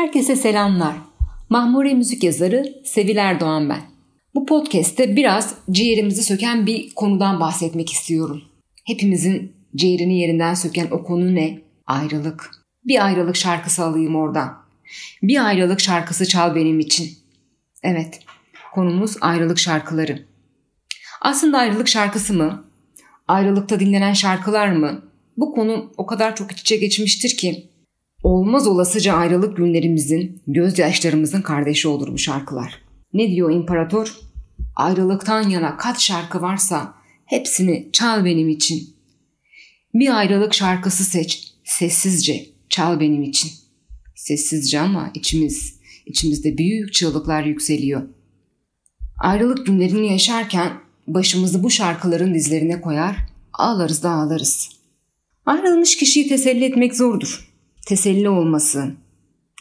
Herkese selamlar. Mahmure müzik yazarı Seviler Doğan ben. Bu podcast'te biraz ciğerimizi söken bir konudan bahsetmek istiyorum. Hepimizin ciğerini yerinden söken o konu ne? Ayrılık. Bir ayrılık şarkısı alayım oradan. Bir ayrılık şarkısı çal benim için. Evet, konumuz ayrılık şarkıları. Aslında ayrılık şarkısı mı? Ayrılıkta dinlenen şarkılar mı? Bu konu o kadar çok iç içe geçmiştir ki olmaz olasıca ayrılık günlerimizin, gözyaşlarımızın kardeşi olur bu şarkılar. Ne diyor imparator? Ayrılıktan yana kaç şarkı varsa hepsini çal benim için. Bir ayrılık şarkısı seç, sessizce çal benim için. Sessizce ama içimiz, içimizde büyük çığlıklar yükseliyor. Ayrılık günlerini yaşarken başımızı bu şarkıların dizlerine koyar, ağlarız da ağlarız. Ayrılmış kişiyi teselli etmek zordur. Teselli olması,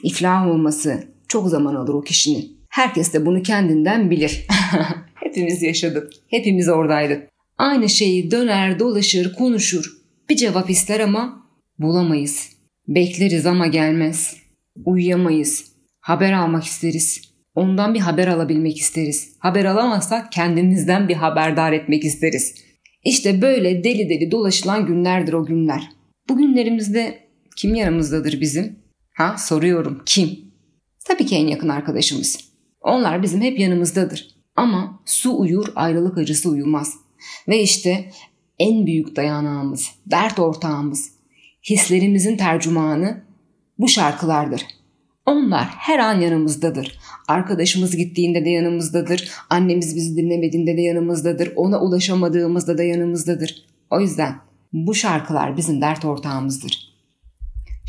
iflah olması çok zaman alır o kişinin. Herkes de bunu kendinden bilir. Hepimiz yaşadık. Hepimiz oradaydık. Aynı şeyi döner, dolaşır, konuşur. Bir cevap ister ama bulamayız. Bekleriz ama gelmez. Uyuyamayız. Haber almak isteriz. Ondan bir haber alabilmek isteriz. Haber alamazsak kendimizden bir haberdar etmek isteriz. İşte böyle deli deli dolaşılan günlerdir o günler. Bu günlerimizde kim yanımızdadır bizim? Ha soruyorum kim? Tabii ki en yakın arkadaşımız. Onlar bizim hep yanımızdadır. Ama su uyur ayrılık acısı uyumaz. Ve işte en büyük dayanağımız, dert ortağımız, hislerimizin tercümanı bu şarkılardır. Onlar her an yanımızdadır. Arkadaşımız gittiğinde de yanımızdadır. Annemiz bizi dinlemediğinde de yanımızdadır. Ona ulaşamadığımızda da yanımızdadır. O yüzden bu şarkılar bizim dert ortağımızdır.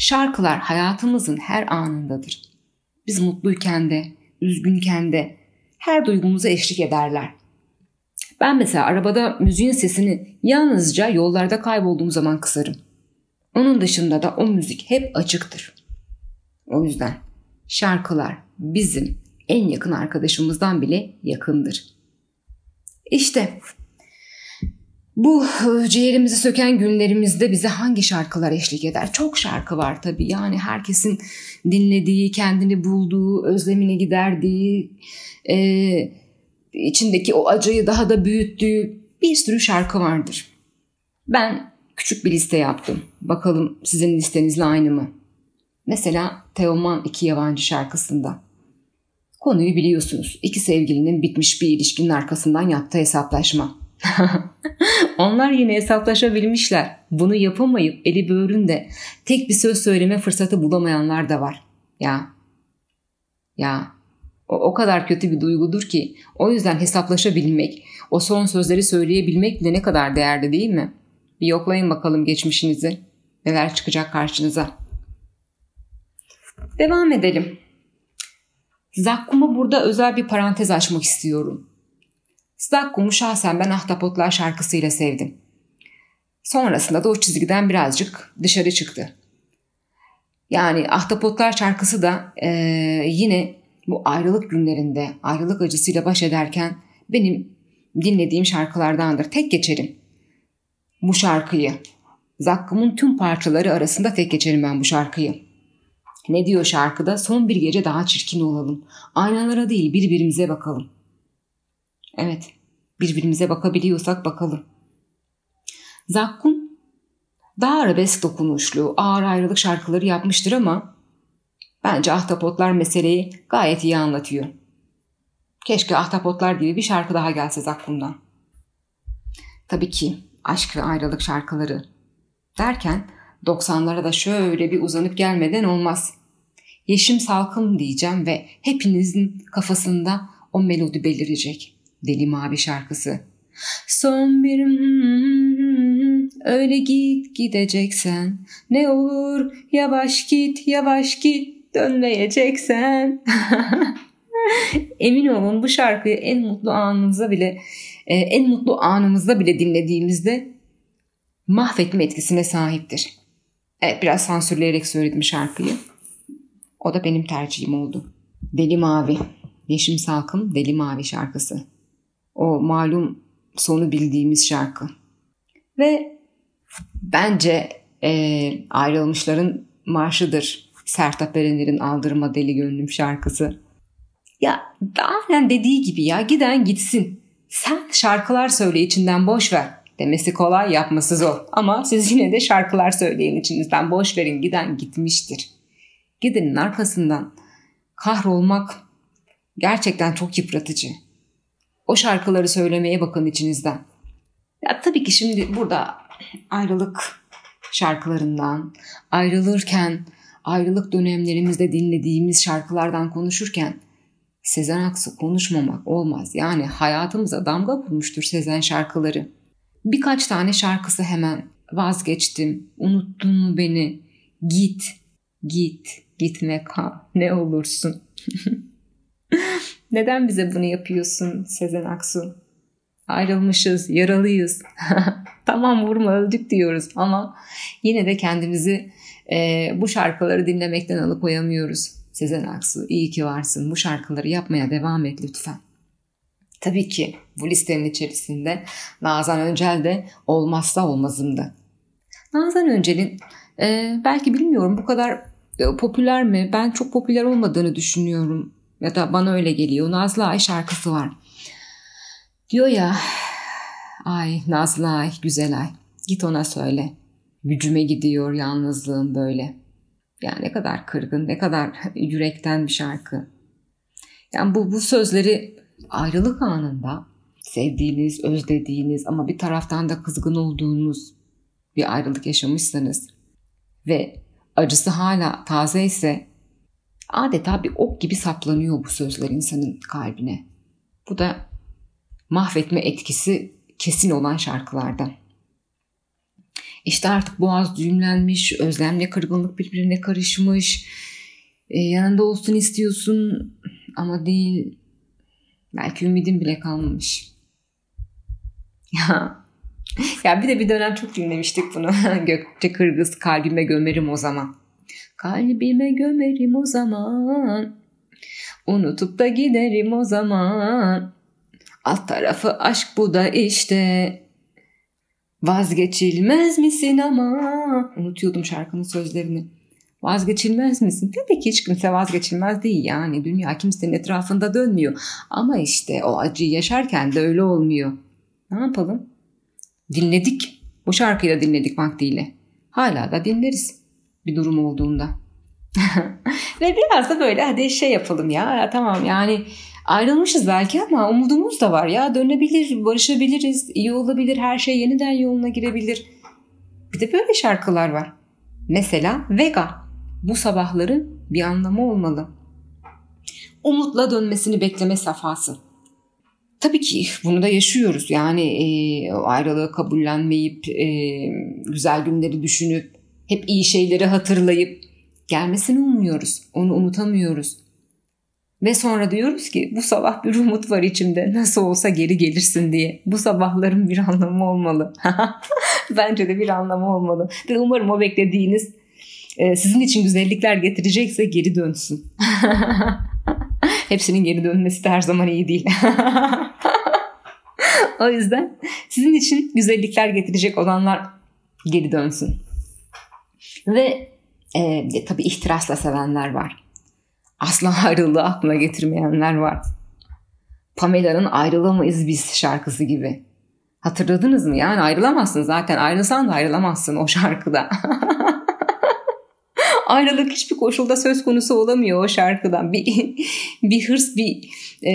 Şarkılar hayatımızın her anındadır. Biz mutluyken de, üzgünken de her duygumuza eşlik ederler. Ben mesela arabada müziğin sesini yalnızca yollarda kaybolduğum zaman kısarım. Onun dışında da o müzik hep açıktır. O yüzden şarkılar bizim en yakın arkadaşımızdan bile yakındır. İşte bu ciğerimizi söken günlerimizde bize hangi şarkılar eşlik eder? Çok şarkı var tabii. Yani herkesin dinlediği, kendini bulduğu, özlemini giderdiği, e, içindeki o acıyı daha da büyüttüğü bir sürü şarkı vardır. Ben küçük bir liste yaptım. Bakalım sizin listenizle aynı mı? Mesela Teoman iki yabancı şarkısında. Konuyu biliyorsunuz. İki sevgilinin bitmiş bir ilişkinin arkasından yaptığı hesaplaşma. Onlar yine hesaplaşabilmişler. Bunu yapamayıp eli böğründe tek bir söz söyleme fırsatı bulamayanlar da var. Ya. Ya. O, o kadar kötü bir duygudur ki o yüzden hesaplaşabilmek, o son sözleri söyleyebilmek de ne kadar değerli değil mi? Bir yoklayın bakalım geçmişinizi. Neler çıkacak karşınıza. Devam edelim. Zakkum'a burada özel bir parantez açmak istiyorum. Zakkum'u şahsen ben Ahtapotlar şarkısıyla sevdim. Sonrasında da o çizgiden birazcık dışarı çıktı. Yani Ahtapotlar şarkısı da e, yine bu ayrılık günlerinde ayrılık acısıyla baş ederken benim dinlediğim şarkılardandır. Tek geçerim bu şarkıyı. Zakkum'un tüm parçaları arasında tek geçerim ben bu şarkıyı. Ne diyor şarkıda? Son bir gece daha çirkin olalım. Aynalara değil birbirimize bakalım. Evet, birbirimize bakabiliyorsak bakalım. Zakkum daha arabesk dokunuşlu, ağır ayrılık şarkıları yapmıştır ama bence Ahtapotlar meseleyi gayet iyi anlatıyor. Keşke Ahtapotlar gibi bir şarkı daha gelse Zakkum'dan. Tabii ki aşk ve ayrılık şarkıları derken 90'lara da şöyle bir uzanıp gelmeden olmaz. Yeşim salkım diyeceğim ve hepinizin kafasında o melodi belirecek. Deli Mavi şarkısı. Son bir öyle git gideceksen ne olur yavaş git yavaş git dönmeyeceksen. Emin olun bu şarkıyı en mutlu anınıza bile e, en mutlu anımızda bile dinlediğimizde mahvetme etkisine sahiptir. Evet biraz sansürleyerek söyledim şarkıyı. O da benim tercihim oldu. Deli Mavi. Yeşim Salkım Deli Mavi şarkısı. O malum sonu bildiğimiz şarkı. Ve bence e, ayrılmışların marşıdır. Sertab Erener'in Aldırma Deli Gönlüm şarkısı. Ya aynen dediği gibi ya giden gitsin. Sen şarkılar söyle içinden boş ver. Demesi kolay yapması zor. Ama siz yine de şarkılar söyleyin içinizden boş verin giden gitmiştir. Gidenin arkasından kahrolmak gerçekten çok yıpratıcı. O şarkıları söylemeye bakın içinizden. Ya tabii ki şimdi burada ayrılık şarkılarından, ayrılırken, ayrılık dönemlerimizde dinlediğimiz şarkılardan konuşurken Sezen Aksu konuşmamak olmaz. Yani hayatımıza damga vurmuştur Sezen şarkıları. Birkaç tane şarkısı hemen vazgeçtim, unuttun mu beni, git, git, gitme kal, ne olursun. Neden bize bunu yapıyorsun Sezen Aksu? Ayrılmışız, yaralıyız. tamam vurma öldük diyoruz ama yine de kendimizi e, bu şarkıları dinlemekten alıkoyamıyoruz. Sezen Aksu iyi ki varsın. Bu şarkıları yapmaya devam et lütfen. Tabii ki bu listenin içerisinde Nazan Öncel de olmazsa olmazımdı. Nazan Öncel'in e, belki bilmiyorum bu kadar e, popüler mi? Ben çok popüler olmadığını düşünüyorum. Ya da bana öyle geliyor. Nazlı Ay şarkısı var. Diyor ya ay Nazlı Ay güzel ay git ona söyle. Gücüme gidiyor yalnızlığım böyle. Yani ne kadar kırgın, ne kadar yürekten bir şarkı. Yani bu, bu sözleri ayrılık anında sevdiğiniz, özlediğiniz ama bir taraftan da kızgın olduğunuz bir ayrılık yaşamışsanız ve acısı hala taze ise adeta bir ok gibi saplanıyor bu sözler insanın kalbine. Bu da mahvetme etkisi kesin olan şarkılardan. İşte artık boğaz düğümlenmiş, özlemle kırgınlık birbirine karışmış. Ee, yanında olsun istiyorsun ama değil. Belki ümidin bile kalmamış. Ya bir de bir dönem çok dinlemiştik bunu. Gökçe Kırgız kalbime gömerim o zaman. Kalbime gömerim o zaman. Unutup da giderim o zaman. Alt tarafı aşk bu da işte. Vazgeçilmez misin ama? Unutuyordum şarkının sözlerini. Vazgeçilmez misin? Tabii ki hiç kimse vazgeçilmez değil yani. Dünya kimsenin etrafında dönmüyor. Ama işte o acıyı yaşarken de öyle olmuyor. Ne yapalım? Dinledik. Bu şarkıyı da dinledik vaktiyle. Hala da dinleriz bir durum olduğunda. Ve biraz da böyle hadi şey yapalım ya. tamam yani ayrılmışız belki ama umudumuz da var ya. Dönebilir, barışabiliriz, iyi olabilir, her şey yeniden yoluna girebilir. Bir de böyle şarkılar var. Mesela Vega. Bu sabahların bir anlamı olmalı. Umutla dönmesini bekleme safhası. Tabii ki bunu da yaşıyoruz. Yani e, ayrılığı kabullenmeyip, e, güzel günleri düşünüp, hep iyi şeyleri hatırlayıp gelmesini umuyoruz. Onu unutamıyoruz. Ve sonra diyoruz ki bu sabah bir umut var içimde. Nasıl olsa geri gelirsin diye. Bu sabahların bir anlamı olmalı. Bence de bir anlamı olmalı. Ve umarım o beklediğiniz e, sizin için güzellikler getirecekse geri dönsün. Hepsinin geri dönmesi de her zaman iyi değil. o yüzden sizin için güzellikler getirecek olanlar geri dönsün. Ve e, tabii ihtirasla sevenler var. Asla ayrılığı aklına getirmeyenler var. Pamela'nın ayrılamayız biz şarkısı gibi. Hatırladınız mı? Yani ayrılamazsın zaten. Ayrılsan da ayrılamazsın o şarkıda. Ayrılık hiçbir koşulda söz konusu olamıyor o şarkıdan. Bir, bir hırs, bir e,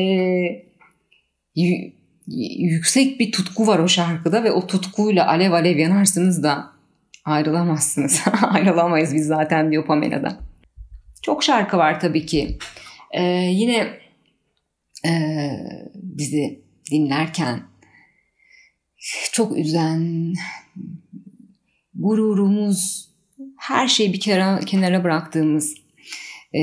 yüksek bir tutku var o şarkıda ve o tutkuyla alev alev yanarsınız da ayrılamazsınız. Ayrılamayız biz zaten diyor Pamela'da. Çok şarkı var tabii ki. Ee, yine e, bizi dinlerken çok üzen, gururumuz, her şeyi bir kenara, kenara bıraktığımız e,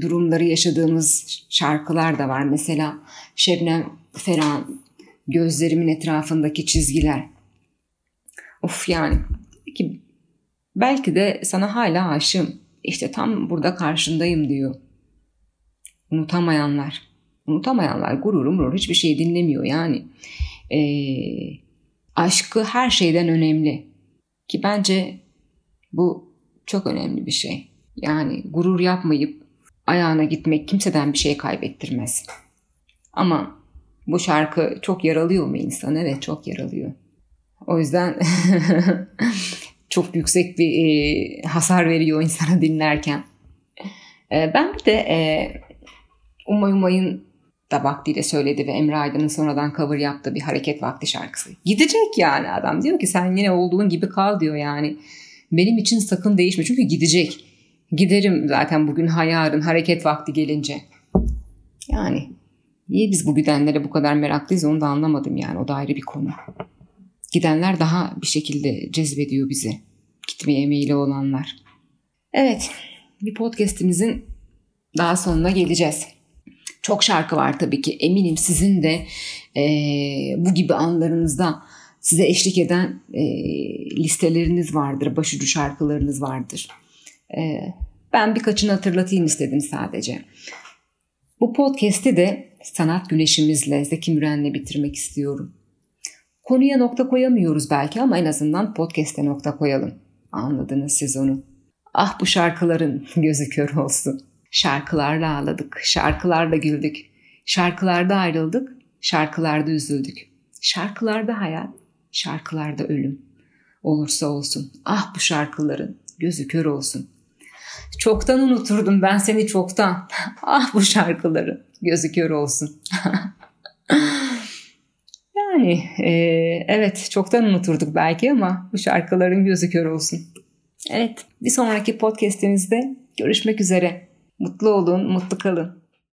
durumları yaşadığımız şarkılar da var. Mesela Şebnem Ferhan, Gözlerimin etrafındaki çizgiler. Of yani ki belki de sana hala aşığım. İşte tam burada karşındayım diyor. Unutamayanlar. Unutamayanlar gururum murur hiçbir şey dinlemiyor yani. E, aşkı her şeyden önemli. Ki bence bu çok önemli bir şey. Yani gurur yapmayıp ayağına gitmek kimseden bir şey kaybettirmez. Ama bu şarkı çok yaralıyor mu insan? Evet çok yaralıyor. O yüzden çok yüksek bir e, hasar veriyor insana dinlerken. E, ben bir de e, Umay Umay'ın da vaktiyle söyledi ve Emre Aydın'ın sonradan cover yaptığı bir hareket vakti şarkısı. Gidecek yani adam. Diyor ki sen yine olduğun gibi kal diyor yani. Benim için sakın değişme çünkü gidecek. Giderim zaten bugün ha yarın hareket vakti gelince. Yani niye biz bu gidenlere bu kadar meraklıyız onu da anlamadım yani. O da ayrı bir konu. Gidenler daha bir şekilde cezbediyor bizi. Gitmeye meyilli olanlar. Evet bir podcastimizin daha sonuna geleceğiz. Çok şarkı var tabii ki. Eminim sizin de e, bu gibi anlarınızda size eşlik eden e, listeleriniz vardır, başucu şarkılarınız vardır. E, ben birkaçını hatırlatayım istedim sadece. Bu podcast'i de sanat güneşimizle, Zeki Müren'le bitirmek istiyorum. Konuya nokta koyamıyoruz belki ama en azından podcast'e nokta koyalım. Anladınız siz onu. Ah bu şarkıların gözü kör olsun. Şarkılarla ağladık, şarkılarla güldük. Şarkılarda ayrıldık, şarkılarda üzüldük. Şarkılarda hayat, şarkılarda ölüm. Olursa olsun, ah bu şarkıların gözü kör olsun. Çoktan unuturdum ben seni çoktan. ah bu şarkıların gözü kör olsun. yani e, evet çoktan unuturduk belki ama bu şarkıların gözü kör olsun. Evet bir sonraki podcastimizde görüşmek üzere. Mutlu olun, mutlu kalın.